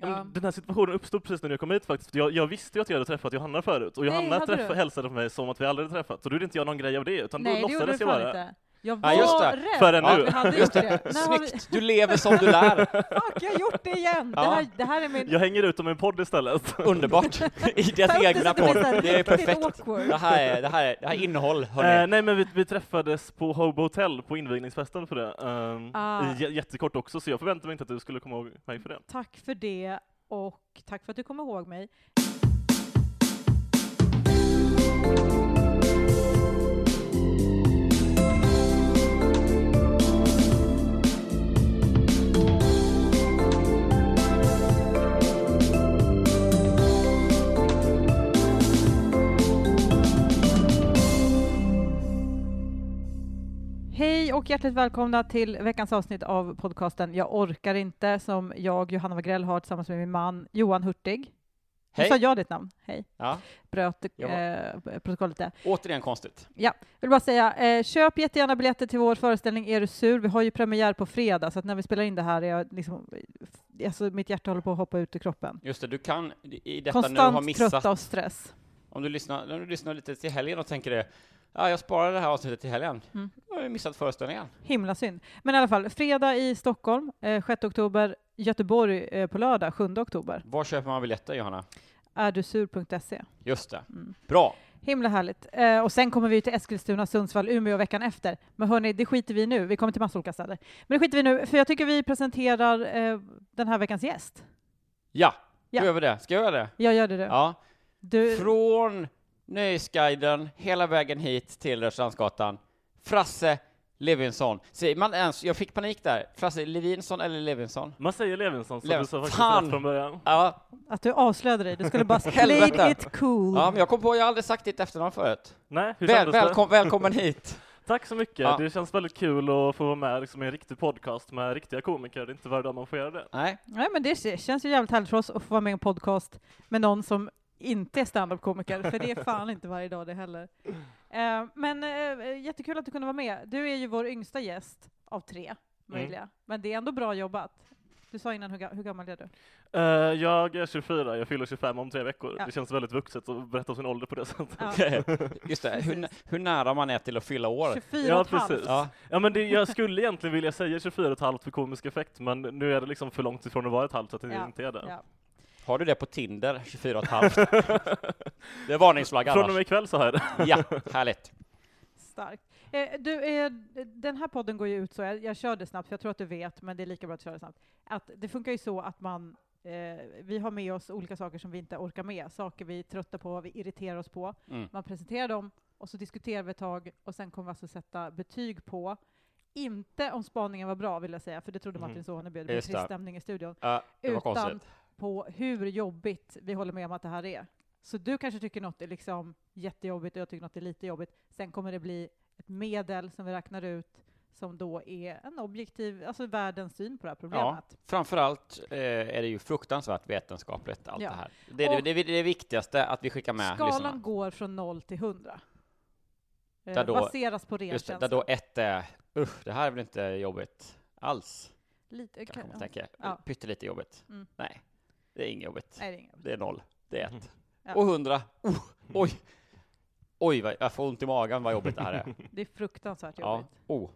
Ja. Den här situationen uppstod precis när jag kom hit faktiskt, för jag, jag visste ju att jag hade träffat Johanna förut, och Nej, Johanna hade träffa, hälsade på mig som att vi aldrig hade träffats, och då gjorde inte jag någon grej av det, utan Nej, då låtsades jag bara. inte. Jag var Ja, just det. rädd. Förrän Ja, nu. Vi hade Just det. Snyggt! Du lever som du lär. Fuck, jag har gjort det igen! Ja. Det, här, det här är min... Jag hänger ut om en podd istället. Underbart! I deras egna podd. Det är perfekt. Det här är, det här är, det här är innehåll, Eh, hörni. nej men vi, vi träffades på Hobo Hotel på invigningsfesten för det. Um, Ah. jättekort också, så jag förväntade mig inte att du skulle komma ihåg mig för det. Tack för det, och tack för att du kom ihåg mig. Hej och hjärtligt välkomna till veckans avsnitt av podcasten Jag orkar inte som jag, Johanna Wagrell, har tillsammans med min man Johan Hurtig. Nu Hej. sa jag ditt namn. Hej. Ja, Bröt eh, protokollet där. återigen konstigt. Ja, vill bara säga, eh, köp jättegärna biljetter till vår föreställning Är du sur? Vi har ju premiär på fredag, så att när vi spelar in det här är jag liksom, eh, alltså mitt hjärta håller på att hoppa ut ur kroppen. Just det, du kan i detta nu ha Konstant missat, trött av stress. om du lyssnar, om du lyssnar lite till helgen och tänker det, ja, jag sparar det här avsnittet till helgen. Mm. Då har du missat föreställningen. Himla synd. Men i alla fall, fredag i Stockholm, eh, 6 oktober, Göteborg eh, på lördag, 7 oktober. Var köper man biljetter, Johanna? Ärdusur.se. Just det. Mm. Bra! Himla härligt. Eh, och sen kommer vi till Eskilstuna, Sundsvall, Umeå veckan efter. Men hörni, det skiter vi nu. Vi kommer till massa olika städer. Men det skiter vi nu, för jag tycker vi presenterar eh, den här veckans gäst. Ja, Ja. då gör vi det. Ska jag göra det? Jag gör det du. Ja. du Från Nöjesguiden hela vägen hit till Rörstrandsgatan. Frasse Levinson. Säger man ens, jag fick panik där. Frasse Levinson eller Levinson? Man säger Levinson, så Levin- du sa faktiskt Fan! rätt från början. Ja, att du avslöjade dig. Du skulle bara played it cool. ja, men jag kom på, jag har aldrig sagt ditt efternamn förut. Nej, hur Väl, välkom, välkommen hit. Tack så mycket. Ja. Det känns väldigt kul att få vara med liksom, i en riktig podcast med riktiga komiker. Det är inte varje dag man får göra det. Nej, Nej, men det känns ju jävligt härligt för oss att få vara med i en podcast med någon som inte är standup-komiker, för det är fan inte varje dag det heller. Eh, men eh, jättekul att du kunde vara med. Du är ju vår yngsta gäst av tre möjliga, men det är ändå bra jobbat. Du sa innan, hur, ga- hur gammal är du? Eh, jag är 24, jag fyller 25 om tre veckor. Ja. Det känns väldigt vuxet att berätta om sin ålder på det sättet. Ja. just det. Hur, hur nära man är till att fylla år. 24 Ja, och precis. Ja, Ja, men det, jag skulle egentligen vilja säga 24 och ett halvt för komisk effekt, men nu är det liksom för långt ifrån att vara ett halvt så att det Ja, inte är det. Har du det på Tinder, 24 och ett halvt? Det är varningsflagga Från och annars. med ikväll så det. Ja, härligt. Starkt. Eh, du, eh, den här podden går ju ut så, jag, jag kör det snabbt, för jag tror att du vet, men det är lika bra att köra det snabbt, att det funkar ju så att man, eh, vi har med oss olika saker som vi inte orkar med, saker vi är trötta på, vi irriterar oss på. Mm. Man presenterar dem, och så diskuterar vi ett tag, och sen kommer vi alltså sätta betyg på, inte om spaningen var bra, vill jag säga, för det trodde Mhm. Martin Soneby, det blev trist stämning i studion, var utan konstigt. På hur jobbigt vi håller med om att det här är. Så du kanske tycker något är liksom jättejobbigt och jag tycker något är lite jobbigt. Sen kommer det bli ett medel som vi räknar ut som då är en objektiv, alltså världens syn på det här problemet. Framförallt eh, är det ju fruktansvärt vetenskapligt allt Ja. det här. Det är det, det, det viktigaste att vi skickar med Skalan lyssnarna. går från 0 till 100. Eh, Där då- baseras på ren känsla. där då ett är, usch, det här är väl inte jobbigt alls, Lite, kanske man ja. tänker. Ja. Pyttelite jobbigt. Mm. Nej, det är inget jobbigt. Nej, det är inget. Det är noll, det är ett. Ja. Och hundra, oh, oj, oj, vad, jag får ont i magen vad jobbigt det här är. Det är fruktansvärt ja, jobbigt. oh.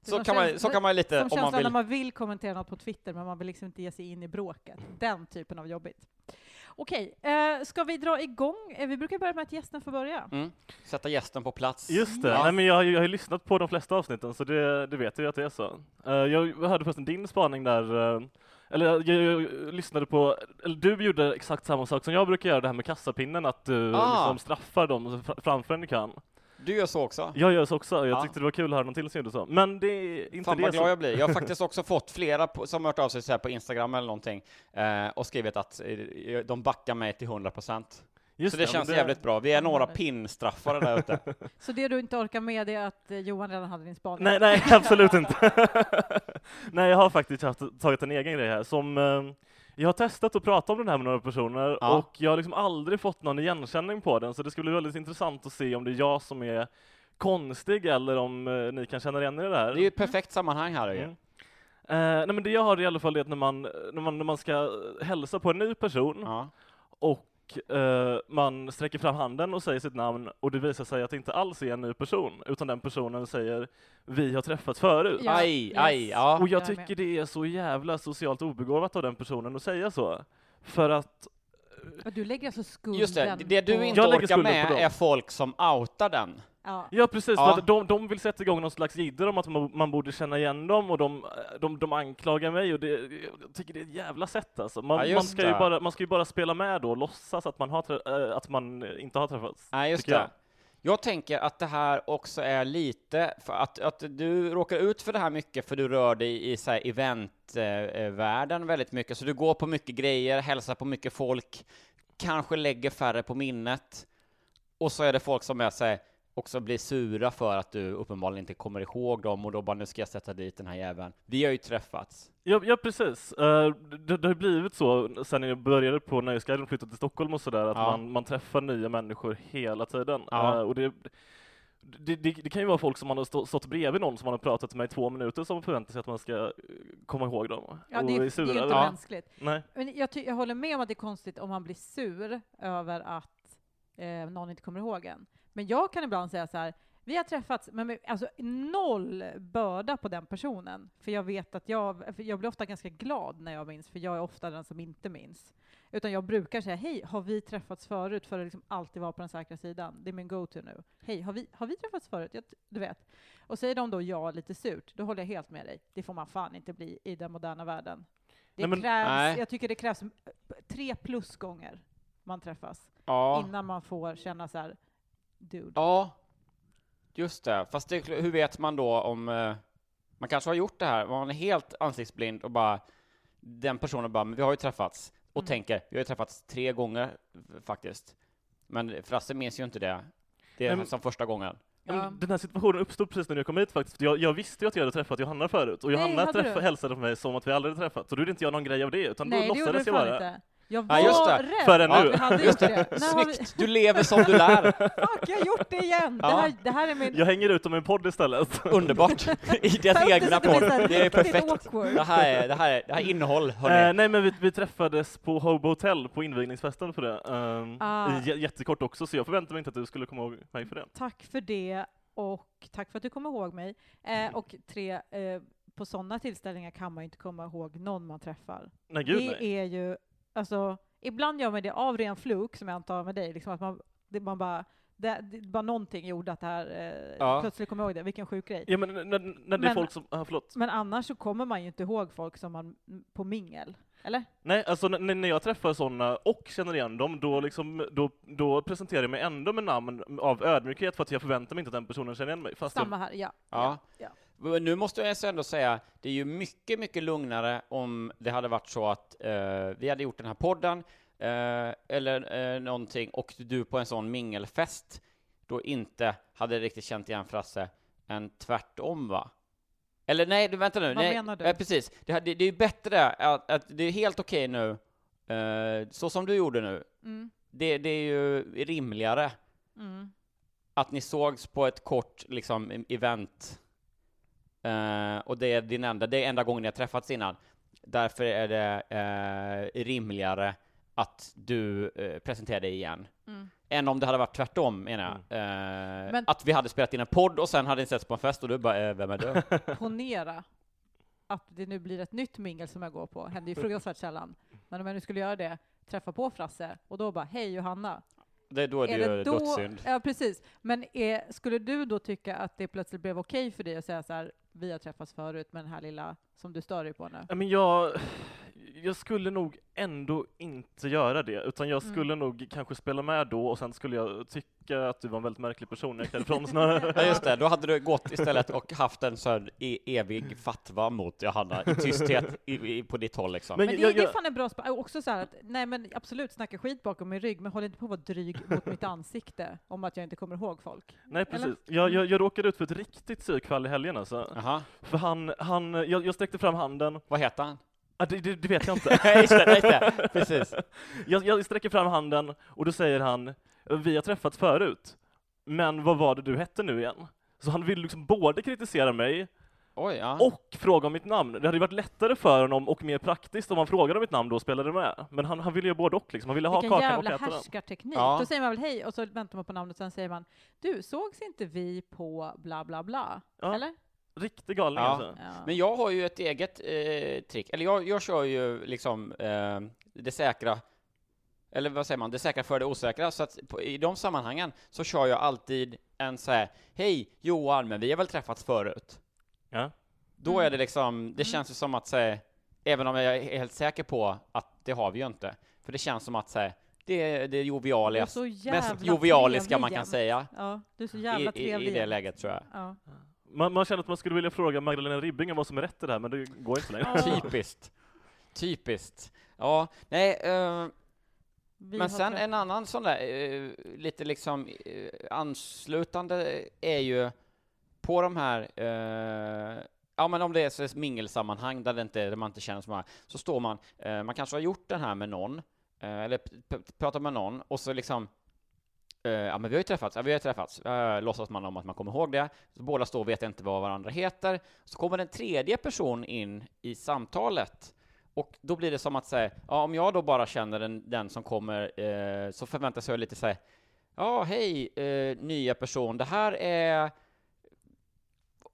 Det Så kan, man, så kan man lite, Som om man känslan när vill. man vill kommentera något på Twitter, men man vill liksom inte ge sig in i bråket. Den typen av jobbigt. Okej, eh, ska vi dra igång? Eh, vi brukar börja med att gästen får börja. Mm, sätta gästen på plats. Just det, Ja. Nej, men jag, har ju- jag har ju lyssnat på de flesta avsnitten så det, det vet jag ju att det är så. Eh, jag hörde förresten din spaning där, eh, eller jag, jag, jag lyssnade på, eller du gjorde exakt samma sak som jag brukar göra, det här med kassapinnen, att du Ah. liksom straffar dem fr- framför en du kan. Du gör så också? Jag gör så också, jag Ja. tyckte det var kul att höra någon till som gjorde så. Men det är inte Fan det vad glad jag blir. Jag har faktiskt också fått flera på, som har hört av sig så här på Instagram eller någonting eh, och skrivit att eh, de backar mig till 100%. Just så det men känns jävligt bra. Vi är några Härligt. pinstraffare där ute. Så det du inte orkar med är att eh, Johan redan hade din spaning? Nej, nej, absolut inte. nej, jag har faktiskt haft, tagit en egen grej här som eh, jag har testat att prata om den här med några personer Ja. och jag har liksom aldrig fått någon igenkänning på den så det skulle bli väldigt intressant att se om det är jag som är konstig eller om eh, ni kan känna igen er i det här. Det är ju ett perfekt sammanhang här. Mm. Eh, nej men det jag har i alla fall är att när man, när man, när man ska hälsa på en ny person Ja. och eh, man sträcker fram handen och säger sitt namn och det visar sig att det inte alls är en ny person utan den personen säger vi har träffats förut. Ja, Aj, yes. aj, ja. Och jag Jag tycker med. det är så jävla socialt obegåvat av den personen att säga så. För att, Och Du lägger alltså skulden Just det, det du på... inte orkar med på är folk som outar den. Ja. ja precis, Ja. de, de vill sätta igång någon slags jidder om att man, man borde känna igen dem och de, de, de anklagar mig och det, jag tycker det är ett jävla sätt alltså. Man, Ja, man, ska ju bara, man ska ju bara spela med då och låtsas att man, har äh, att man inte har träffats. Nej, just det. Jag tänker att det här också är lite, för att, att du råkar ut för det här mycket för du rör dig i så här eventvärlden väldigt mycket, så du går på mycket grejer, hälsar på mycket folk, kanske lägger färre på minnet, och så är det folk som är så här, också blir sura för att du uppenbarligen inte kommer ihåg dem och då bara nu ska jag sätta dit den här jäveln. Vi har ju träffats. Ja, ja precis. Eh, det, det har blivit så sen jag började på Nöjesguiden och flyttade till Stockholm och sådär att Ja. man, man träffar nya människor hela tiden. Ja. Eh, och det, det, det, det kan ju vara folk som man har stå, stått bredvid någon som man har pratat med i två minuter som förväntar sig att man ska eh, komma ihåg dem. Ja, och det, är, det är ju inte Ja. mänskligt. Nej. Men jag, ty- jag håller med om att det är konstigt om man blir sur över att eh, någon inte kommer ihåg en. Men jag kan ibland säga så här, vi har träffats, men med, alltså noll börda på den personen. För jag vet att jag, jag blir ofta ganska glad när jag minns, för jag är ofta den som inte minns. Utan jag brukar säga, hej, har vi träffats förut? För att liksom alltid vara på den säkra sidan. Det är min go-to nu. Hej, har vi, har vi träffats förut? Jag, du vet. Och säger de då ja lite surt, då håller jag helt med dig. Det får man fan inte bli i den moderna världen. Det Nej, men- krävs, Nej. jag tycker det krävs eh, tre plus gånger man träffas Ja. innan man får känna så här, dude. Ja, just det. Fast det, hur vet man då om... Eh, man kanske har gjort det här, man är helt ansiktsblind och bara... Den personen bara, men vi har ju träffats. Och Mm. tänker, vi har ju träffats tre gånger faktiskt. Men Frasse minns ju inte det. Det är Nej, men- som första gången. Ja. Den här situationen uppstod precis när jag kom hit faktiskt. Jag, jag visste ju att jag hade träffat Johanna förut och Nej, Johanna hade träffa, hälsade på mig som att vi aldrig hade träffats. Så då gjorde inte jag någon grej av det utan Nej, då det gjorde du låtsades jag fan bara. inte. Jag var Ja, just det. rädd. Förrän Ja, nu. Vi hade Just det. Snyggt! Du lever som du lär. fuck, jag har gjort det igen! Ja. Det, här, det här är min... Jag hänger ut dem i en podd istället. Underbart! I deras egna podd. här Det är perfekt. Det här är, det här är, det här är innehåll, Eh, hörni. nej men vi, vi träffades på Hobo Hotel på invigningsfesten för det. Um, Ah. jättekort också så jag förväntade mig inte att du skulle komma ihåg mig för det. Tack för det, och tack för att du kom ihåg mig. Eh, och tre, eh, på sådana tillställningar kan man ju inte komma ihåg någon man träffar. Nej gud det nej. är ju, alltså, ibland gör man det av ren fluk, som jag antar med dig, liksom att man, det, man bara, det, det, bara någonting gjorde att det här, eh, Ja. plötsligt kom jag ihåg det, vilken sjuk grej. Ja men när, när det är Men- folk som, ah, förlåt. Men annars så kommer man ju inte ihåg folk som man, på mingel, eller? Nej alltså n- när jag träffar sådana och känner igen dem då, liksom, då, då presenterar jag mig ändå med namn av ödmjukhet för att jag förväntar mig inte att den personen känner igen mig. Fast jag, Samma här, ja. Ja. ja. Nu måste jag ändå säga, det är ju mycket, mycket lugnare om det hade varit så att eh, vi hade gjort den här podden, eh, eller eh, någonting, och du på en sån mingelfest då inte hade riktigt känt igen Frasse, än tvärtom va? Eller nej, du vänta nu. Vad nej, menar du? Eh, precis. Det, det, det är ju bättre att, att det är helt okej nu, eh, så som du gjorde nu. Mm, Det, det är ju rimligare mm. att ni sågs på ett kort liksom, event eh, och det är din enda, det är enda gången ni har träffats innan. Därför är det eh, rimligare att du eh, presenterar dig igen. Mm. Än om det hade varit tvärtom, menar jag. Eh, Men- Att vi hade spelat in en podd och sen hade ni setts på en fest och du bara, eh, vem är du? Ponera att det nu blir ett nytt mingel som jag går på, händer ju fruktansvärt sällan. Men om jag nu skulle göra det, träffa på Frasse och då bara, hej Johanna. det, då är det ju dödssynd. Ja, precis. Men är, skulle du då tycka att det plötsligt blev okej för dig att säga så här, vi har träffats förut med den här lilla som du stör dig på nu? Men jag, jag skulle nog ändå inte göra det, utan jag Mm. skulle nog kanske spela med då och sen skulle jag tycka att du var en väldigt märklig person när jag gick därifrån snarare. Ja just det, då hade du gått istället och haft en sån e evig fatwa mot Johanna i tysthet i, i, på ditt håll liksom. Men Men det, jag- det är fan en bra spa- Också så här att, nej men absolut snacka skit bakom min rygg, men håll inte på att vara dryg mot mitt ansikte om att jag inte kommer ihåg folk. Nej precis, jag, jag, jag råkade ut för ett riktigt psykfall i helgen alltså. Jaha, För han, han, jag, jag sträckte fram handen, vad heter han? Ah, det, det, det vet jag inte. Nej, just det, just det, precis. Jag, jag sträcker fram handen och då säger han, vi har träffats förut, men vad var det du hette nu igen? Så han vill liksom både kritisera mig Oj, ja. och fråga om mitt namn. Det hade ju varit lättare för honom och mer praktiskt om han frågade om mitt namn då och spelade med. Men han, han ville ju både och liksom. Han ville ha Vilken kakan och jävla äta den. härskarteknik. Ja. Då säger man väl hej och så väntar man på namnet och sen säger man du, sågs inte vi på bla bla bla? Ja. Eller? Riktig galning Ja. alltså. Ja. Men jag har ju ett eget eh, trick, eller jag, jag kör ju liksom eh, det säkra, eller vad säger man, det säkra för det osäkra, så att på, i de sammanhangen så kör jag alltid en så här, hej Johan, men vi har väl träffats förut? Ja. Då är det liksom, det känns ju som att säga, även om jag är helt säker på att det har vi ju inte, för det känns som att säga, det är det så mest jovialiska man trevlig kan säga Ja, du är så i, jävla i, trevlig i det läget tror jag. Ja. Man, man känner att man skulle vilja fråga Magdalena Ribbing vad som är rätt i det här, men det går inte längre. Typiskt. Typiskt. Ja, nej, Vi Men sen en annan sån där, eh, lite liksom eh, anslutande är ju på de här, ja men om det är så ett mingelsammanhang där, det inte, där man inte känner så många, så står man, eh, man kanske har gjort den här med någon, eh, eller pratat med någon, och så liksom Eh, ja men vi har ju träffats, ja vi har ju träffats, uh, låtsas man om att man kommer ihåg det, så båda står och vet inte vad varandra heter, så kommer en tredje person in i samtalet, och då blir det som att säga, ja om jag då bara känner den, den som kommer, eh, så förväntas jag lite säga, ja hej eh, nya person, det här är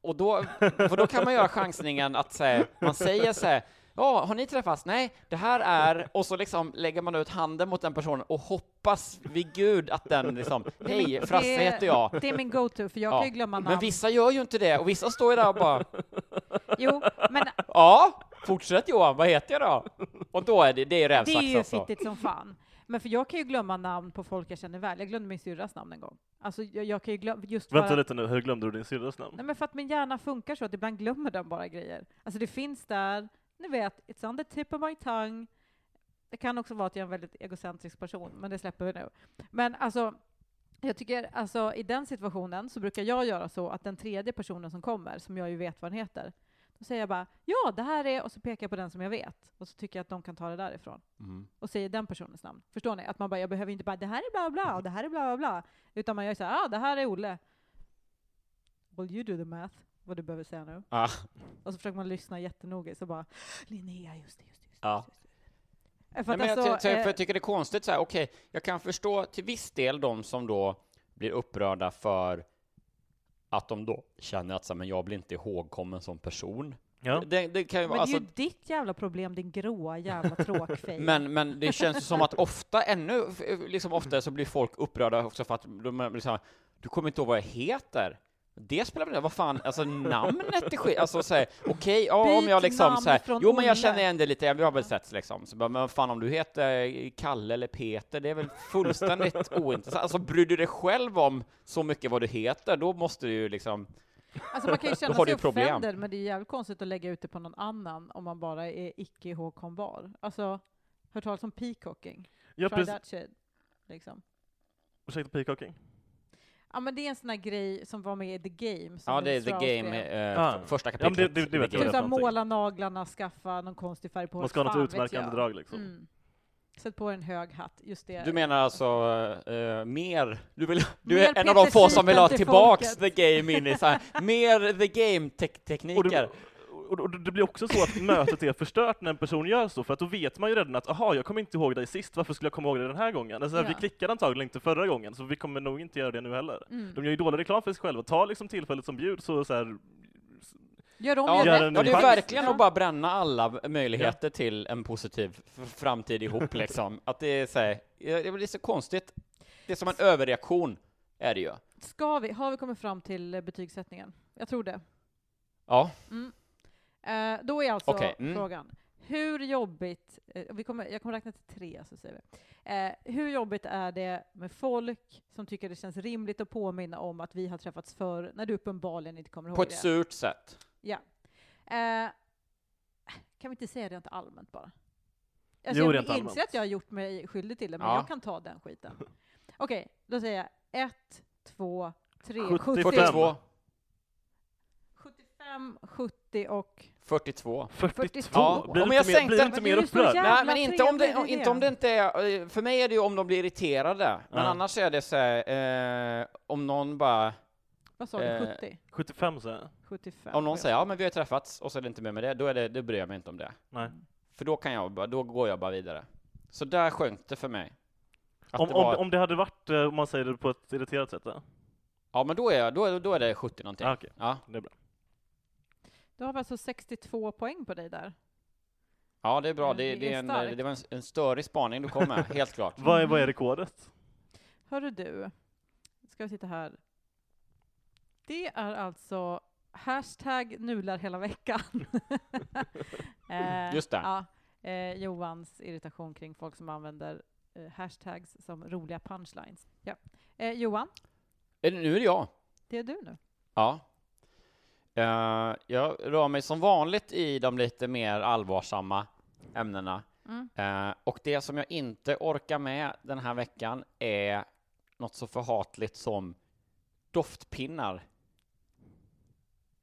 och då, för då kan man göra chansningen att säga, man säger så här, ja, har ni träffats? Nej, det här är, och så liksom lägger man ut handen mot den personen och hoppas vid gud att den liksom, hej, Frasse det- heter jag. Det är min go-to, för jag Ja. kan ju glömma namn. Men vissa gör ju inte det, och vissa står ju där och bara, Jo, men ja, fortsätt Johan, vad heter jag då? Och då är det, det är det är rävsax ju alltså. fittigt som fan. Men för jag kan ju glömma namn på folk jag känner väl. Jag glömde min syrras namn en gång. Alltså jag, jag kan ju glömma, just Vänta bara... lite nu, hur glömde du din syrras namn? Nej men för att min hjärna funkar så att ibland glömmer den bara grejer. Alltså det finns där, ni vet, it's on the tip of my tongue. Det kan också vara att jag är en väldigt egocentrisk person, men det släpper vi nu. Men alltså, jag tycker alltså i den situationen så brukar jag göra så att den tredje personen som kommer, som jag ju vet vad den heter, då säger jag bara ja, det här är, och så pekar jag på den som jag vet. Och så tycker jag att de kan ta det därifrån. Mm. Och säger den personens namn. Förstår ni? Att man bara, jag behöver inte bara, det här är bla bla, och det här är bla bla bla. Utan man gör så här, ah, det här är Olle. Will you do the math? Vad du behöver säga nu. Ah, Och så försöker man lyssna jättenoga, så bara Linnea, just det, just det. Just det, Ja. just det. För Nej, men jag, alltså, ty- för eh, jag tycker det är konstigt så här, okej, jag kan förstå till viss del de som då blir upprörda för att de då känner att så här, men jag blir inte ihågkommen som person. Ja. Det, det kan ju men det är alltså, ju ditt jävla problem, din gråa jävla tråkfejl. men, men det känns ju som att ofta, ännu liksom oftare så blir folk upprörda också för att de blir så här, du kommer inte ihåg vad jag heter. Det spelar väl vad fan, alltså namnet är skit, alltså såhär, okej, ja om jag liksom såhär, jo men jag känner igen det lite, vi har väl sett liksom, så bara, men vad fan om du heter Kalle eller Peter, det är väl fullständigt ointressant, alltså bryr du dig själv om så mycket vad du heter, då måste du ju liksom, Alltså man kan ju Då känna har sig du problem. offended, men det är jävligt konstigt att lägga ut det på någon annan om man bara är icke ihågkombar. Alltså, hört talas om peacocking? Ja, Try precis. that shit. Liksom. Ursäkta, peacocking? Ja men det är en sån här grej som var med i The Game. Som ja det är The Game, eh, Ah. första Ja, men det- kapitlet. det- det vet Typ såhär måla naglarna, skaffa någon konstig färg på Man ska ha något utmärkande drag liksom. Mm. Sätt på en hög hatt, just det. Du menar alltså eh, mer, du, vill, du Mer är en av de få som vill ha tillbaks Sipen the game in i så här, mer the game Och, du, tekniker. Och, och det blir också så att mötet är förstört när en person gör så, för att då vet man ju redan att aha, jag kommer inte ihåg dig sist, varför skulle jag komma ihåg dig den här gången? Alltså, Ja. Vi klickade antagligen inte förra gången, så vi kommer nog inte göra det nu heller. Mm. De gör ju dålig reklam för sig själva, ta liksom tillfället som bjuds och så här, Gör om, Ja, gör Ja, det är verkligen Ja. att bara bränna alla möjligheter till en positiv framtid ihop liksom. Att det är så här, ja, det blir så konstigt. Det är som en överreaktion, är det ju. Ska vi, har vi kommit fram till eh, betygssättningen? Jag tror det. Ja, Mm. Eh, då är alltså Okej, mm. frågan, hur jobbigt, eh, vi kommer, jag kommer räkna till tre så säger vi. Eh, hur jobbigt är det med folk som tycker det känns rimligt att påminna om att vi har träffats förr, när du uppenbarligen inte kommer på ihåg ett det? surt sätt. Ja. Kan vi inte säga det rent allmänt bara? Jo, Alltså jag rent inser allmänt. att jag har gjort mig skyldig till det, men Ja. jag kan ta den skiten. Okej, då säger jag ett, två, tre, 75. 70, 42, 75, 70 och 42. 42? Ja, Blir om du jag inte mer, sänkte- blir inte upprörd? Nej, men inte om, det, inte om det inte är, eh, för mig är det ju om de blir irriterade. Men Ja. annars är det så här, eh, om någon bara, vad sa du, Eh, 70? 75 säger jag. 75? om någon säger ja men vi har träffats och så är det inte mer med det, då är det, då bryr jag mig inte om det. Nej. För då kan jag bara, då går jag bara vidare. Så där sjönk det för mig. Om, det om, var, om det hade varit, eh, om man säger det på ett irriterat sätt, då? Ja men då är, jag, då, då är det 70 någonting. Ah, okej. Ja. det är bra. Då har alltså 62 poäng på dig där. ja, det är bra. Mm, Det, det det, är en, det var en, en störig spaning du kom med, helt klart. Vad är, vad är rekordet? Hörru du, ska vi titta här. Det är alltså hashtag nular hela veckan. eh, Just det. Ja, eh, Johans irritation kring folk som använder eh, hashtags som roliga punchlines. Ja. Eh, Johan, Eh, Nu är det jag. det är du nu. Ja. Eh, jag rör mig som vanligt i de lite mer allvarsamma ämnena. Mm. Eh, och det som jag inte orkar med den här veckan är något så förhatligt som doftpinnar.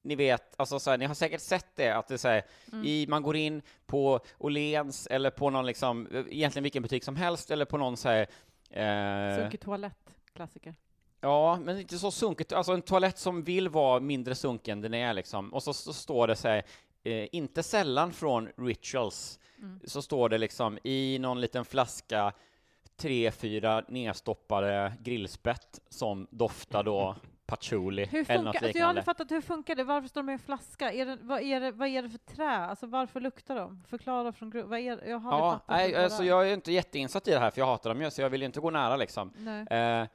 Ni vet, alltså så här, ni har säkert sett det, att det är här, Mm. i, man går in på Åhléns eller på någon liksom, egentligen vilken butik som helst, eller på någon så här, eh, Sunkig toalett, klassiker. Ja, men inte så sunkigt. Alltså en toalett som vill vara mindre sunken än den är liksom. Och så, så står det så här, eh, inte sällan från Rituals, Mm. så står det liksom i någon liten flaska tre, fyra nedstoppade grillspett som doftar då patchouli Hur eller något funkar, alltså jag har liknande. aldrig fattat hur funkar det? Varför står de i en flaska? Är det, vad, är det, vad är det för trä? Alltså varför luktar de? Förklara från grund. Vad är, jag har Ja, nej, alltså jag är inte jätteinsatt i det här, för jag hatar dem ju, så jag vill ju inte gå nära liksom. Nej. Eh,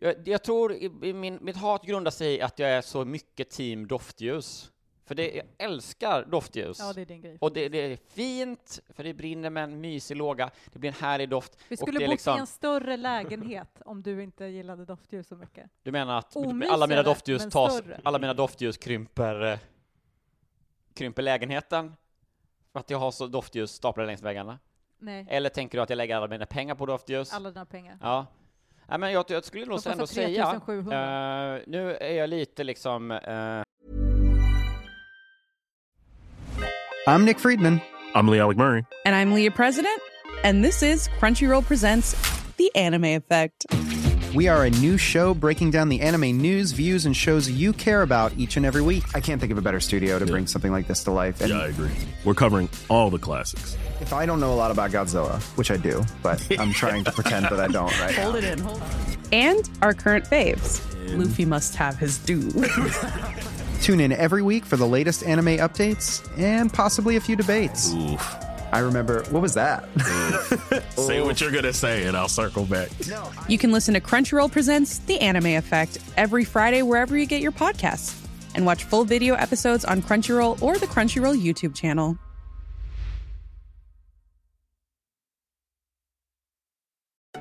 jag, jag tror i, min, mitt hat grundar sig i att jag är så mycket team doftljus. För det, jag älskar doftljus. Ja, det är din grej. Och det, det är fint, för det brinner med en mysig låga, det blir en härlig doft. Vi skulle bott liksom- i en större lägenhet om du inte gillade doftljus så mycket. Du menar att Omysigare, alla mina doftljus tas, större. alla mina doftljus krymper, eh, krymper lägenheten? För att jag har så doftljus staplade längs väggarna? Nej, Eller tänker du att jag lägger alla mina pengar på doftljus? alla dina pengar. Ja. Nej, men jag, jag skulle nog ändå säga, 3700. eh, nu är jag lite liksom, eh, I'm Nick Friedman. I'm Lee Alec Murray. And I'm Leah President, and this is Crunchyroll Presents The Anime Effect. We are a new show breaking down the anime news, views, and shows you care about each and every week. I can't think of a better studio to bring something like this to life. And Yeah, I agree. We're covering all the classics. If I don't know a lot about Godzilla, which I do, but I'm trying to pretend that I don't right Hold now. it in, hold on. And our current faves. Luffy must have his due. Tune in every week for the latest anime updates and possibly a few debates. Oof. I remember, what was that? Say what you're gonna say, and I'll circle back. you can listen to Crunchyroll Presents The Anime Effect every Friday wherever you get your podcasts. And watch full video episodes on Crunchyroll or the Crunchyroll YouTube channel.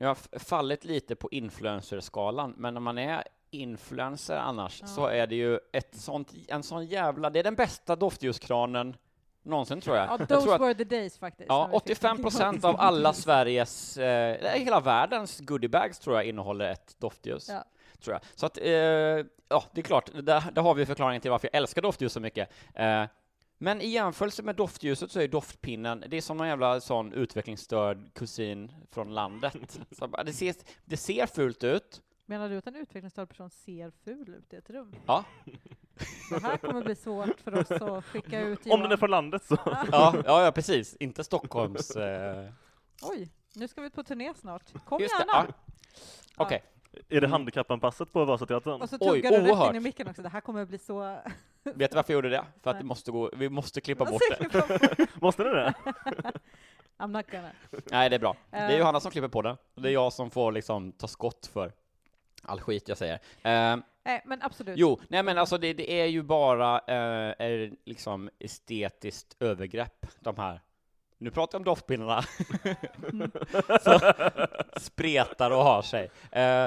jag har fallit lite på influencerskalan, men när man är influencer annars, Ja. så är det ju ett sånt, en sån jävla, det är den bästa doftljuskranen någonsin tror jag. Ja, jag those tror att, were the days faktiskt. ja, när vi fick 85 den procent av alla Sveriges, eh, hela världens goodiebags tror jag innehåller ett doftljus. Ja. Tror jag. Så att, eh, ja, det är klart, där, där har vi förklaringen till varför jag älskar doftljus så mycket. Eh, men i jämförelse med doftljuset så är doftpinnen, det är som någon jävla sån utvecklingsstörd kusin från landet. Så bara, det, ser, det ser fult ut, Menar du att en utvecklingsstörd person ser ful ut i ett rum? ja, Det här kommer bli svårt för oss att skicka ut Om den är från landet så. ja, ja, ja precis, inte Stockholms... Eh, Oj, nu ska vi ut på turné snart. Kom just det, gärna! ja. Okej, Är det handikappanpassat på Vasateatern? Och så Oj, tuggar du rätt in i micken också. Det här kommer bli så... vet du varför jag gjorde det? För att det måste gå, vi måste klippa bort det. Måste ni det? I'm not gonna. Nej, det är bra. Det är Eh. Johanna som klipper på den. Det är jag som får liksom ta skott för all skit jag säger. Eh, Nej, men absolut. jo, nej men alltså det, det är ju bara eh, är liksom estetiskt övergrepp, de här. Nu pratar jag om doftpinnarna. Så, spretar och har sig. Eh,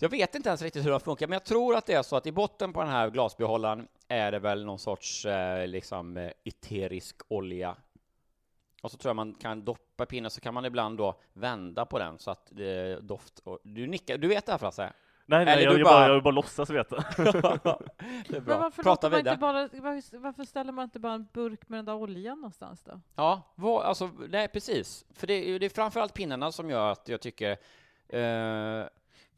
så jag vet inte ens riktigt hur de funkar, men jag tror att det är så att i botten på den här glasbehållaren är det väl någon sorts eh, liksom eh, eterisk olja. Och så tror jag man kan doppa pinnen, så kan man ibland då vända på den så att det doft och... Du nickar, du vet det här Frasse? Nej, nej, Eller jag, du jag, bara- jag vill bara låtsas veta. det är Men bra. varför, Prata vidare. inte bara, varför, ställer man inte bara en burk med den där oljan någonstans då? Ja, vad, alltså, nej precis. För det, det är framförallt pinnarna som gör att jag tycker... Eh,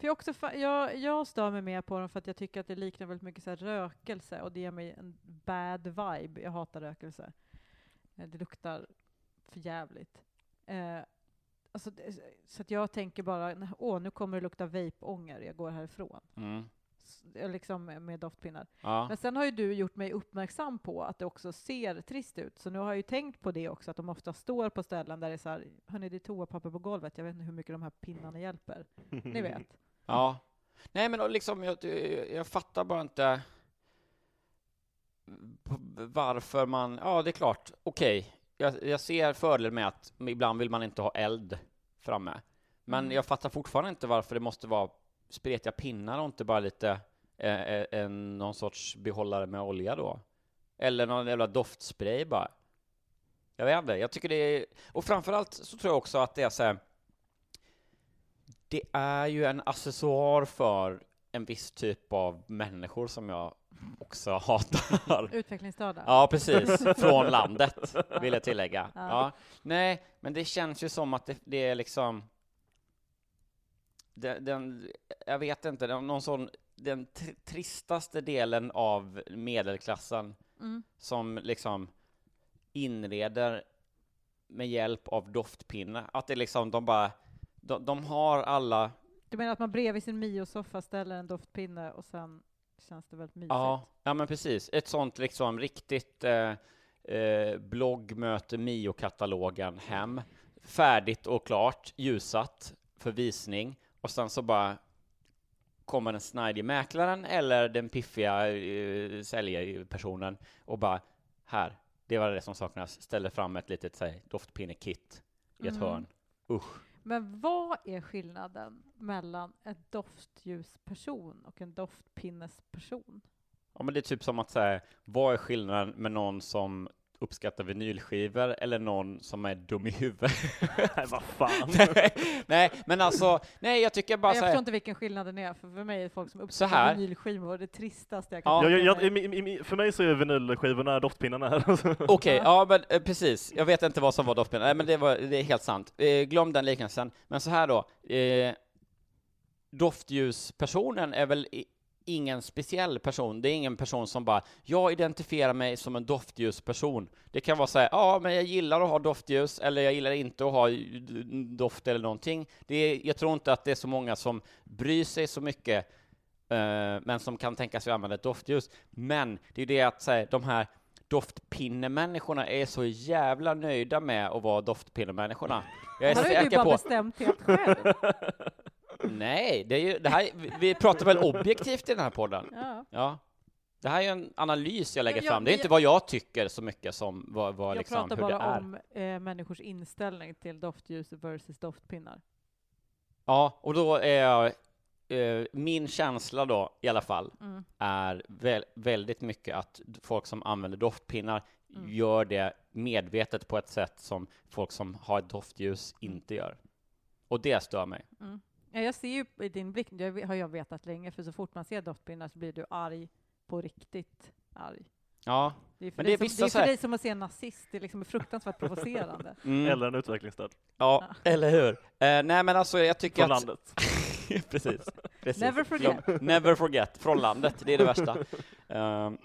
För jag, också, jag, jag stör mig mer på dem för att jag tycker att det liknar väldigt mycket så här rökelse och det ger mig en bad vibe. Jag hatar rökelse. Eh, Det luktar för jävligt. Eh, alltså, det- så att jag tänker bara, åh, nu kommer det lukta vape-ånger, jag går härifrån. mm, S- eh, Liksom med doftpinnar. ja. Men sen har ju du gjort mig uppmärksam på att det också ser trist ut. Så nu har jag ju tänkt på det också, att de ofta står på ställen där det är så här, hörni, det är toapapper på golvet. Jag vet inte hur mycket de här pinnarna hjälper. Ni vet. Ja. Nej, men liksom, jag, jag, fattar bara inte varför man... Ja, det är klart, okej. Jag, jag ser fördelen med att ibland vill man inte ha eld framme. Men Mm. jag fattar fortfarande inte varför det måste vara spretiga pinnar och inte bara lite eh, eh, en, någon sorts behållare med olja då. Eller någon jävla doftspray bara. Jag vet inte, jag tycker det är... Och framförallt så tror jag också att det är så här, Det är ju en accessoar för en viss typ av människor som jag också hatar. Utvecklingsstörda. Ja, precis. Från landet, vill jag tillägga. Ja. Ja. Nej, men det känns ju som att det, det är liksom... Den, den, jag vet inte, den, någon sån, den tr- tristaste delen av medelklassen Mm. som liksom inreder med hjälp av doftpinne. Att det liksom, de bara, de, de har alla Du menar att man bredvid sin Mio-soffa ställer en doftpinne och sen känns det väldigt mysigt? Ja, ja men precis. Ett sånt liksom riktigt eh, eh, blogg möter Mio-katalogen hem. Färdigt och klart, ljusat för visning. Och sen så bara kommer den snajdige mäklaren eller den piffiga eh, säljpersonen och bara här, det var det som saknas. Ställer fram ett litet så här, doftpinnekit i ett Mm. hörn. Usch. Men vad är skillnaden mellan en doftljusperson och en doftpinnesperson? Ja, men det är typ som att säga, vad är skillnaden med någon som uppskattar vinylskivor eller någon som är dum i huvudet? Nej, vad fan. nej, nej, men alltså, nej, jag tycker bara jag så förstår inte vilken skillnaden är, för för mig är folk som Så uppskattar här. vinylskivor det tristaste jag kan Ja. Jag, tänka jag, mig. jag, i- i- i- för mig så är vinylskivorna doftpinnarna här. Okej, ja men eh, precis. Jag vet inte vad som var doftpinnen. Nej men det, var, det är helt sant. Eh, glöm den liknelsen. Men så här då. Eh, doftljuspersonen är väl i, ingen speciell person. Det är ingen person som bara, jag identifierar mig som en doftljusperson. Det kan vara så här, ja men jag gillar att ha doftljus, eller jag gillar inte att ha doft eller någonting. Det är, jag tror inte att det är så många som bryr sig så mycket eh, men som kan tänka sig att använda ett doftljus. Men det är det att säga, de här doftpinnemänniskorna är så jävla nöjda med att vara doftpinnemänniskorna. Jag är Det här har du säker bara på... bestämt helt själv. Nej, det är ju, det här, vi- pratar väl objektivt i den här podden? Ja. Ja. Det här är ju en analys jag lägger Ja, ja, fram. Det är men inte jag- vad jag tycker så mycket som vad, vad Jag liksom, pratar hur det bara är. om eh, människors inställning till doftljus versus doftpinnar. Ja, och då är jag eh, min känsla då, i alla fall, Mm. är väl, väldigt mycket att folk som använder doftpinnar Mm. gör det medvetet på ett sätt som folk som har ett doftljus inte gör. Och det stör mig. Mm. Ja, jag ser ju i din blick, det har jag vetat länge, för så fort man ser doftpinnar så blir du arg på riktigt arg. Ja, Det är för, men dig, det är som, det är för här- dig som att se en nazist, det är liksom fruktansvärt provocerande. Mm. Eller en utvecklingsstörd. Ja, eller hur? Eh, nej, men alltså jag tycker Från att... landet. Precis. Precis. Never forget. Never forget. Från landet, det är det värsta. Ehm,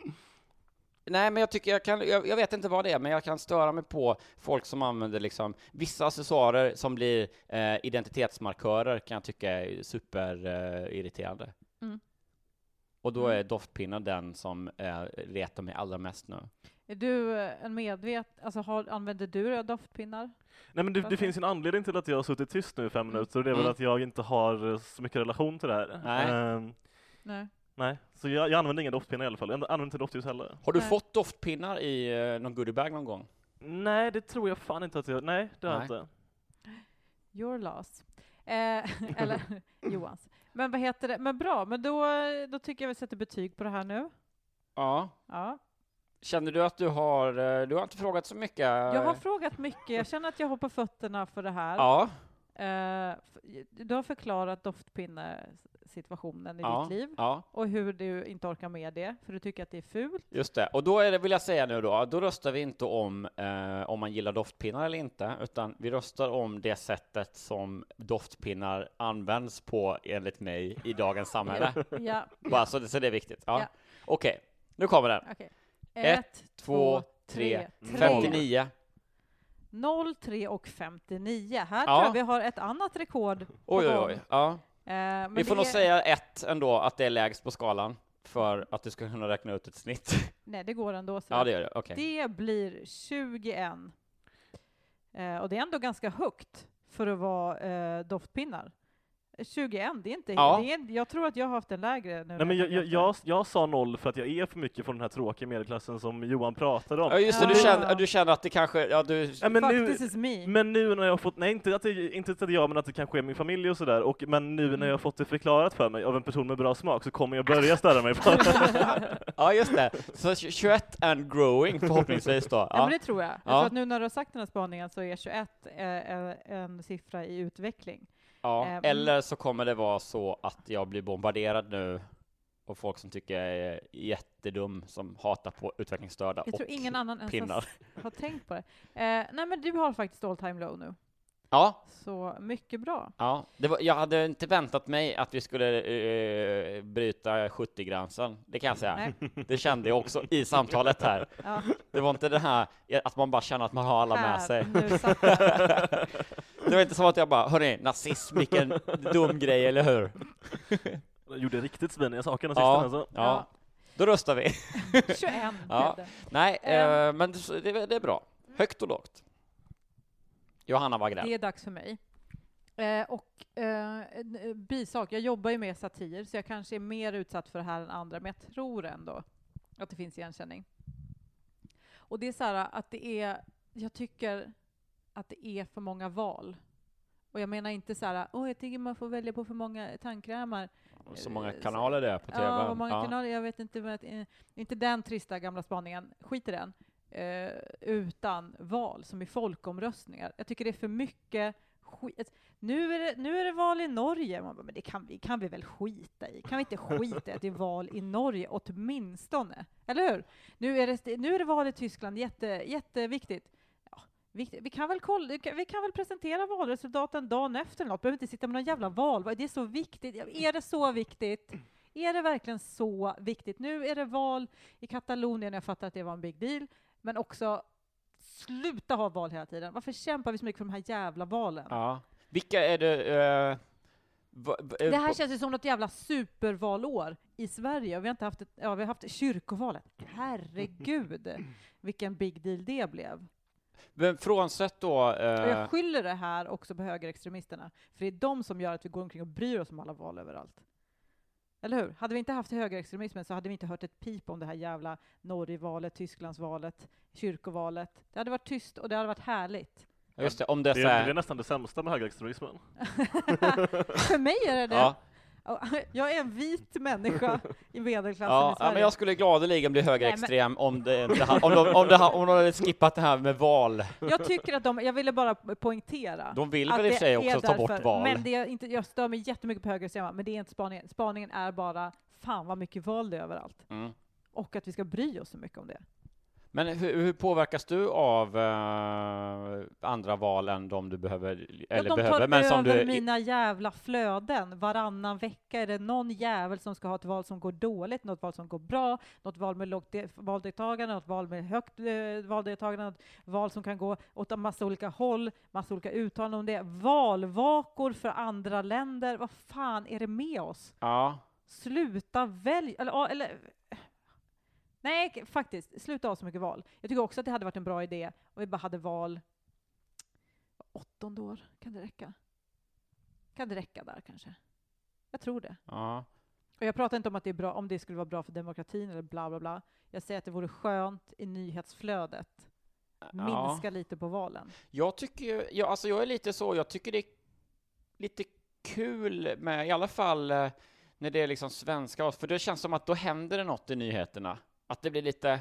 nej, men jag tycker jag kan, jag, jag vet inte vad det är, men jag kan störa mig på folk som använder liksom vissa accessoarer som blir eh, identitetsmarkörer kan jag tycka är superirriterande. Eh, irriterande. Mm. Och då Mm. är doftpinnar den som eh, retar mig allra mest nu. Är du eh, en medvet, alltså har, använder du doftpinnar? Nej men det, det finns en anledning till att jag har suttit tyst nu i fem minuter och det är väl Mm. att jag inte har eh, så mycket relation till det här. Nej. Ehm, Nej. Nej. Så jag, jag använder inga doftpinnar i alla fall. Jag använder inte doftljus heller. Har du Nej. fått doftpinnar i eh, någon goodiebag någon gång? Nej, det tror jag fan inte att jag... Nej, det har jag Nej. inte. Your loss. Eh, eller Johans. Men vad heter det? Men bra, men då, då tycker jag vi sätter betyg på det här nu. Ja. Ja. Känner du att du har, eh, du har inte frågat så mycket? Jag har frågat mycket, jag känner att jag har på fötterna för det här. Ja, Eh, du har förklarat doftpinnesituationen i ja, ditt liv ja, och hur du inte orkar med det, för du tycker att det är fult. just det. Och då är det, vill jag säga nu då, då röstar vi inte om eh, om man gillar doftpinnar eller inte, utan vi röstar om det sättet som doftpinnar används på, enligt mig, i dagens samhälle. Ja, Bara så, det, så det är viktigt. Ja. Ja. Okej, nu kommer den. okej. Ett, två, tre, 59. 0, 3 och 59. Här Ja. tror jag vi har ett annat rekord Oj, oj, oj. Ja. Men Vi får nog är- säga ett ändå, att det är lägst på skalan, för att du ska kunna räkna ut ett snitt. Nej, det går ändå. Så Ja, det gör det. Okej. Det blir 21. Eh, och det är ändå ganska högt för att vara eh, doftpinnar. 21, det är inte... Ja. Det är, jag tror att jag har haft en lägre nu. Nej, men jag, jag, jag, jag sa noll för att jag är för mycket från den här tråkiga medelklassen som Johan pratade om. Ja, just det. Du Ja. känner, du känner att det kanske, ja, du... Ja, men, nu, this is me. men nu när jag har fått, nej inte att det, inte att det är jag, men att det kanske är min familj och sådär, och men nu Mm. när jag har fått det förklarat för mig av en person med bra smak så kommer jag börja störa mig på det. Ja, just det. Så 21 and growing förhoppningsvis då. Ja, Ja. men det tror jag. Jag Ja. tror att nu när du har sagt den här spaningen så är 21 eh, eh, en siffra i utveckling. Ja. Eh, Eller så kommer det vara så att jag blir bombarderad nu av folk som tycker jag är jättedum, som hatar på utvecklingsstörda Jag och tror ingen annan ens pinnar. har tänkt på det. Eh, nej, men du har faktiskt all time low nu. Ja, Så mycket bra. ja. Det var, jag hade inte väntat mig att vi skulle eh, bryta 70-gränsen, det kan jag säga. Nej. Det kände jag också i samtalet här. Ja. Det var inte det här att man bara känner att man har alla med Här, sig. nu satt jag. Det var inte som att jag bara, hörni, nazism, vilken dum grej, eller hur? Jag gjorde riktigt sviniga saker den Ja. alltså. Ja, då röstar vi. 21 Ja. Nej, eh, men det, det det är bra. Högt och lågt. Johanna Wagrell. Det är dags för mig. Eh, och eh, eh, bisak, jag jobbar ju med satir, så jag kanske är mer utsatt för det här än andra, men jag tror ändå att det finns igenkänning. Och det är så här att det är, jag tycker att det är för många val. Och jag menar inte så här, åh, jag tycker man får välja på för många tandkrämar. Så många Eh, kanaler det är på TV. Ja, många Ja. kanaler, jag vet inte, eh, inte den trista gamla spaningen, skit i den. Eh, utan val, som i folkomröstningar. Jag tycker det är för mycket skit. Alltså, nu är det, nu är det val i Norge. Man bara, men det kan vi, kan vi väl skita i? Kan vi inte skita i att det är val i Norge åtminstone? Eller hur? Nu är det, nu är det val i Tyskland, jätte, jätteviktigt. Ja, viktigt. Vi, kan väl kolla, vi kan- väl presentera valresultaten dagen efter eller något. Behöver inte sitta med någon jävla val. Det är så viktigt. Är det så viktigt? Är det verkligen så viktigt? Nu är det val i Katalonien, jag fattar att det var en big deal, men också sluta ha val hela tiden. Varför kämpar vi så mycket för de här jävla valen? Ja. Vilka är det... eh, Det här känns ju som något jävla supervalår i Sverige. Vi har inte haft, ett, ja, vi har haft kyrkovalet. Herregud, vilken big deal det blev. Men frånsett då... Eh, jag skyller det här också på högerextremisterna, för det är de som gör att vi går omkring och bryr oss om alla val överallt. Eller hur? Hade vi inte haft högerextremismen så hade vi inte hört ett pip om det här jävla Norgevalet, Tysklandsvalet, kyrkovalet. Det hade varit tyst och det hade varit härligt. just det, om det är det är nästan det sämsta med högerextremismen. För mig är det det. Ja. Jag är en vit människa i medelklassen Ja, i ja, Sverige. men jag skulle gladeligen bli Nej, högerextrem om, det, inte ha- om, de, om, det, ha- om de hade skippat det här med val. Jag tycker att de, jag ville bara poängtera. De vill att väl i och för sig också ta bort val. Men det är inte, jag stör mig jättemycket på högerextrema, men det är inte spaningen. Spaningen är bara, fan vad mycket val det är överallt. Mm. Och att vi ska bry oss så mycket om det. Men hur, hur påverkas du av eh, andra val än de du behöver, eller de behöver, tar men som över du... mina jävla flöden. Varannan vecka är det någon jävel som ska ha ett val som går dåligt, något val som går bra, något val med lågt de- valdeltagande, något val med högt eh, valdeltagande, något val som kan gå åt en massa olika håll, massa olika uttalanden om det. Valvakor för andra länder. Vad fan är det med oss? Ja. Sluta välj... Eller, ja, eller, nej, faktiskt. Sluta ha så mycket val. Jag tycker också att det hade varit en bra idé om vi bara hade val åttonde år. Kan det räcka? Kan det räcka där kanske? Jag tror det. Ja. Och jag pratar inte om att det är bra, om det skulle vara bra för demokratin eller bla bla bla. Jag säger att det vore skönt i nyhetsflödet. Minska lite på valen. Jag tycker ju, ja, alltså jag är lite så, jag tycker det är lite kul med, i alla fall eh, när det är liksom svenska, för det känns som att då händer det något i nyheterna. Att det blir lite,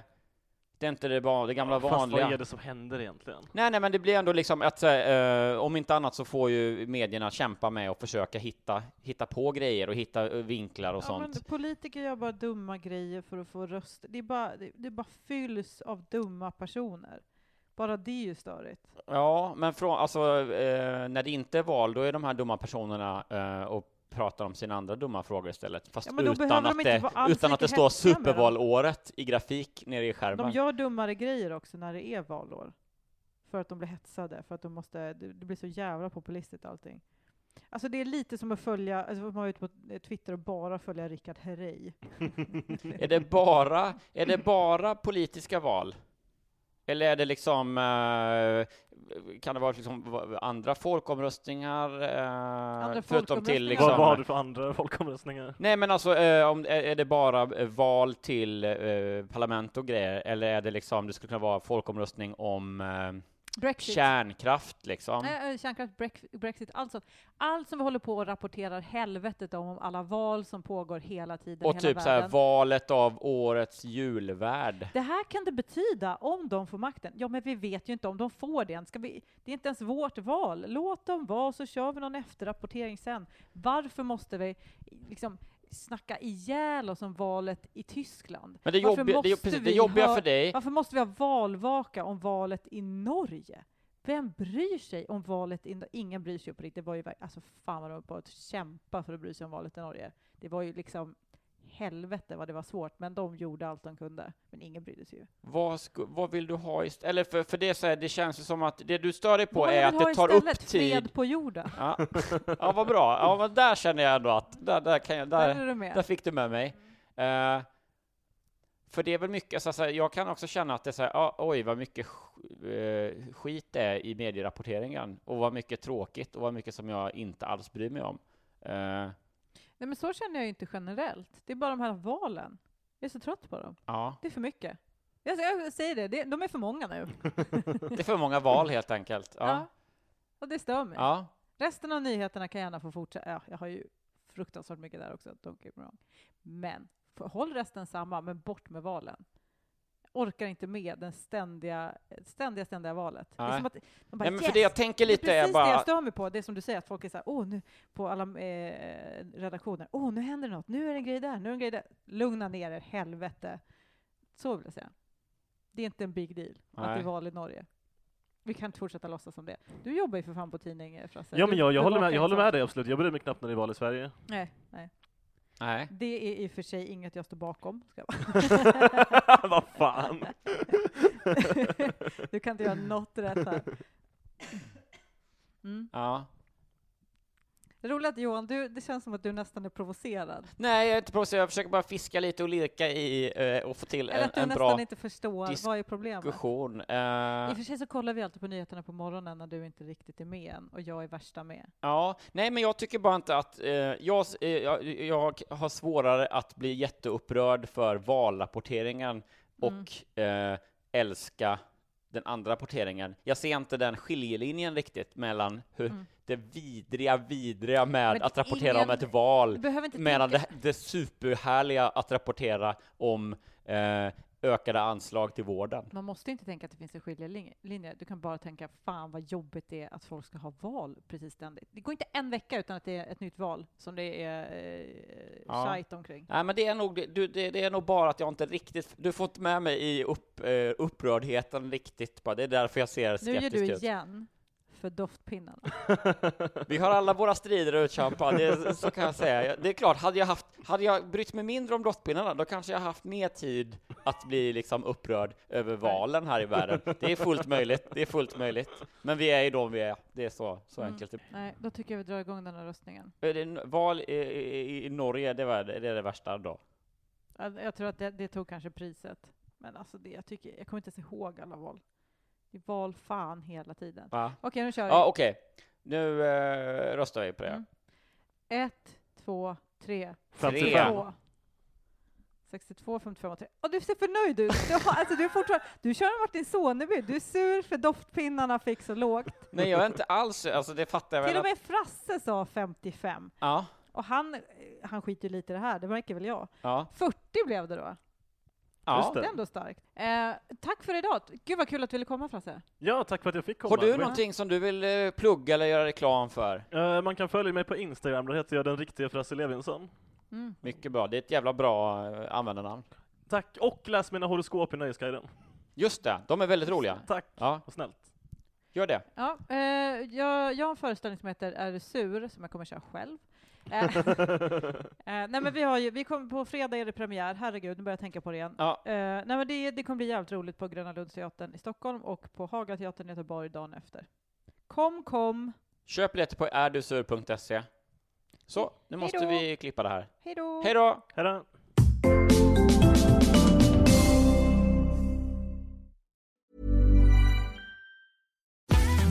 det är inte det, det gamla Fast vanliga. vad är det som händer egentligen? Nej, nej, men det blir ändå liksom att, eh, om inte annat så får ju medierna kämpa med och försöka hitta, hitta på grejer och hitta eh, vinklar och Ja, sånt. men politiker gör bara dumma grejer för att få röster. Det, är bara, det, det bara fylls av dumma personer. Bara det är ju störigt. Ja, men från, alltså, eh, när det inte är val, då är de här dumma personerna eh, och pratar om sina andra dumma frågor istället. Fast Ja, utan, att det, utan att det står dem. supervalåret i grafik nere i skärmen. De gör dummare grejer också när det är valår. För att de blir hetsade, för att de måste, det, blir så jävla populistiskt allting. Alltså det är lite som att följa, alltså att vara ute på Twitter och bara följa Rickard Herrey. är, det bara, är det bara politiska val? Eller är det liksom, eh, kan det vara liksom andra folkomröstningar? Eh, förutom till Vad, liksom, vad har du för andra folkomröstningar? Nej men alltså, eh, om, är, det bara val till parlament och grejer, eller är det liksom, det skulle kunna vara folkomröstning om Brexit. kärnkraft liksom? Eh, kärnkraft, brex- Brexit, allt sånt. Allt som vi håller på och rapporterar helvetet om, alla val som pågår hela tiden Och hela typ så här, världen. valet av årets julvärd. Det här kan det betyda om de får makten. Ja, men vi vet ju inte om de får det än. Ska vi, det är inte ens vårt val. Låt dem vara, så kör vi någon efterrapportering sen. Varför måste vi liksom snacka ihjäl oss om valet i Tyskland? Men det jobbiga- det- måste precis, det jobbiga ha- för dig- Varför måste vi ha valvaka om valet i Norge? Vem bryr sig om valet i Ingen bryr sig på riktigt. Det var ju, alltså fan vad de var på att kämpa för att bry sig om valet i Norge. Det var ju liksom helvete vad det var svårt, men de gjorde allt de kunde. Men ingen brydde sig ju. Vad, vad vill du ha istället? Eller för, för det, så här, det känns ju som att det du stör dig på Vad är att det tar upp tid. Fred på jorden. Ja. ja, vad bra. Ja, men där känner jag ändå att där, där, kan jag, Där är där, där fick du med mig. Eh, för det är väl mycket, så, här, jag kan också känna att det är så här, ah, oj vad mycket eh, skit det är i medierapporteringen och vad mycket tråkigt och vad mycket som jag inte alls bryr mig om. Eh, Nej, men så känner jag ju inte generellt. Det är bara de här valen. Jag är så trött på dem. ja, Det är för mycket. Jag, jag säger det, det, de är för många nu. det är för många val helt enkelt. Ja. Ja. Och det stör mig. Ja. Resten av nyheterna kan gärna få fortsätta. Ja, jag har ju fruktansvärt mycket där också, don't get me wrong. Men håll resten samma, men bort med valen. Orkar inte med den ständiga, ständiga, ständiga valet. Det är Nej. som att de bara, Nej, men för yes! det jag tänker lite det är är precis bara- det jag stör mig på, det som du säger, att folk är så här, åh, nu på alla eh, redaktioner, åh, nu händer det något, nu är det en grej där, nu är det en grej där. Lugna ner er, helvete. Så vill jag säga. Det är inte en big deal att det Nej. är val i Norge. Vi kan inte fortsätta låtsas som det. Du jobbar ju för fan på tidning, eh, Frasse. Ja men jag, jag, håller med, jag håller med dig absolut, jag bryr mig knappt när det är val i Sverige. Nej, nej. Nej. Det är i och för sig inget jag står bakom. Ska jag Vad fan. du kan inte göra något rätt här. Mm. Ja. Roligt att Johan, du, det känns som att du nästan är provocerad. Nej, jag är inte provocerad. Jag försöker bara fiska lite och lirka i eh, och få till Eller en, att du en nästan bra inte förstår vad är problemet. diskussion. I Eh, och för sig så kollar vi alltid på nyheterna på morgonen när du inte riktigt är med än och jag är värsta med. ja, nej, men jag tycker bara inte att... Eh, jag, eh, jag, jag har svårare att bli jätteupprörd för valrapporteringen Mm. och eh, älska den andra rapporteringen. Jag ser inte den skiljelinjen riktigt mellan hur Mm. Det vidriga, vidriga med Men att rapportera om ingen- ett val, medan det, det superhärliga att rapportera om eh, ökade anslag till vården. Man måste inte tänka att det finns en skiljelinje. Du kan bara tänka, fan vad jobbigt det är att folk ska ha val precis ständigt. Det går inte en vecka utan att det är ett nytt val som det är eh, Ja. shite omkring. Nej, men det är nog, du, det, det är nog bara att jag inte riktigt, du får inte med mig i upp, eh, upprördheten riktigt bara. Det är därför jag ser Nu skeptisk gör du ut. igen för doftpinnarna. Vi har alla våra strider att utkämpa, det, så kan jag säga. Det är klart, hade jag, haft, hade jag brytt mig mindre om doftpinnarna, då kanske jag haft mer tid att bli liksom upprörd över valen här i världen. Det är fullt möjligt, det är fullt möjligt. Men vi är ju de vi är, det är så, så Mm. enkelt. Nej, då tycker jag vi drar igång den här röstningen. Val i, i, i Norge, det, var, det är det värsta då? Jag, jag tror att det, det tog kanske priset. Men alltså det, jag, tycker, jag kommer inte ens ihåg alla val. Val fan hela tiden. Va? Okej, nu kör vi. Ja, okej. Nu eh, röstar vi på det. Mm. Ett, två, tre. 55. Två. 62, 55 och 3. Och du ser förnöjd ut. Du, har, alltså, du, är fortfarande, du kör en Martin Soneby. Du är sur för doftpinnarna fick så lågt. Nej, jag är inte alls, alltså det fattar jag väl Till och att- med Frasse sa 55. Ja, Och han, han skiter ju lite i det här, det märker väl jag. ja. 40 blev det då. Ja. Det är ändå starkt. Eh, tack för idag. Gud vad kul att du ville komma Frasse. Ja, tack för att jag fick komma. Har du någonting som du vill eh, plugga eller göra reklam för? Eh, man kan följa mig på Instagram, där heter jag den riktiga Frasse Levinson. Mm. Mycket bra, det är ett jävla bra eh, användarnamn. Tack, och läs mina horoskop i Nöjesguiden. Just det, de är väldigt roliga. Tack, Ja, och snällt. gör det. Ja, eh, jag, jag har en föreställning som heter Är du sur? som jag kommer köra själv. Eh, eh, nej men vi har ju, vi kommer på fredag är det premiär, herregud nu börjar jag tänka på det igen. Ja. Eh, nej men det, det kommer bli jävligt roligt på Gröna Lundsteatern i Stockholm och på Hagateatern i Göteborg dagen efter. Kom, kom, Köp biljetter på erdusur.se. Så, nu måste Hejdå. vi klippa det här. hej då! Hej då!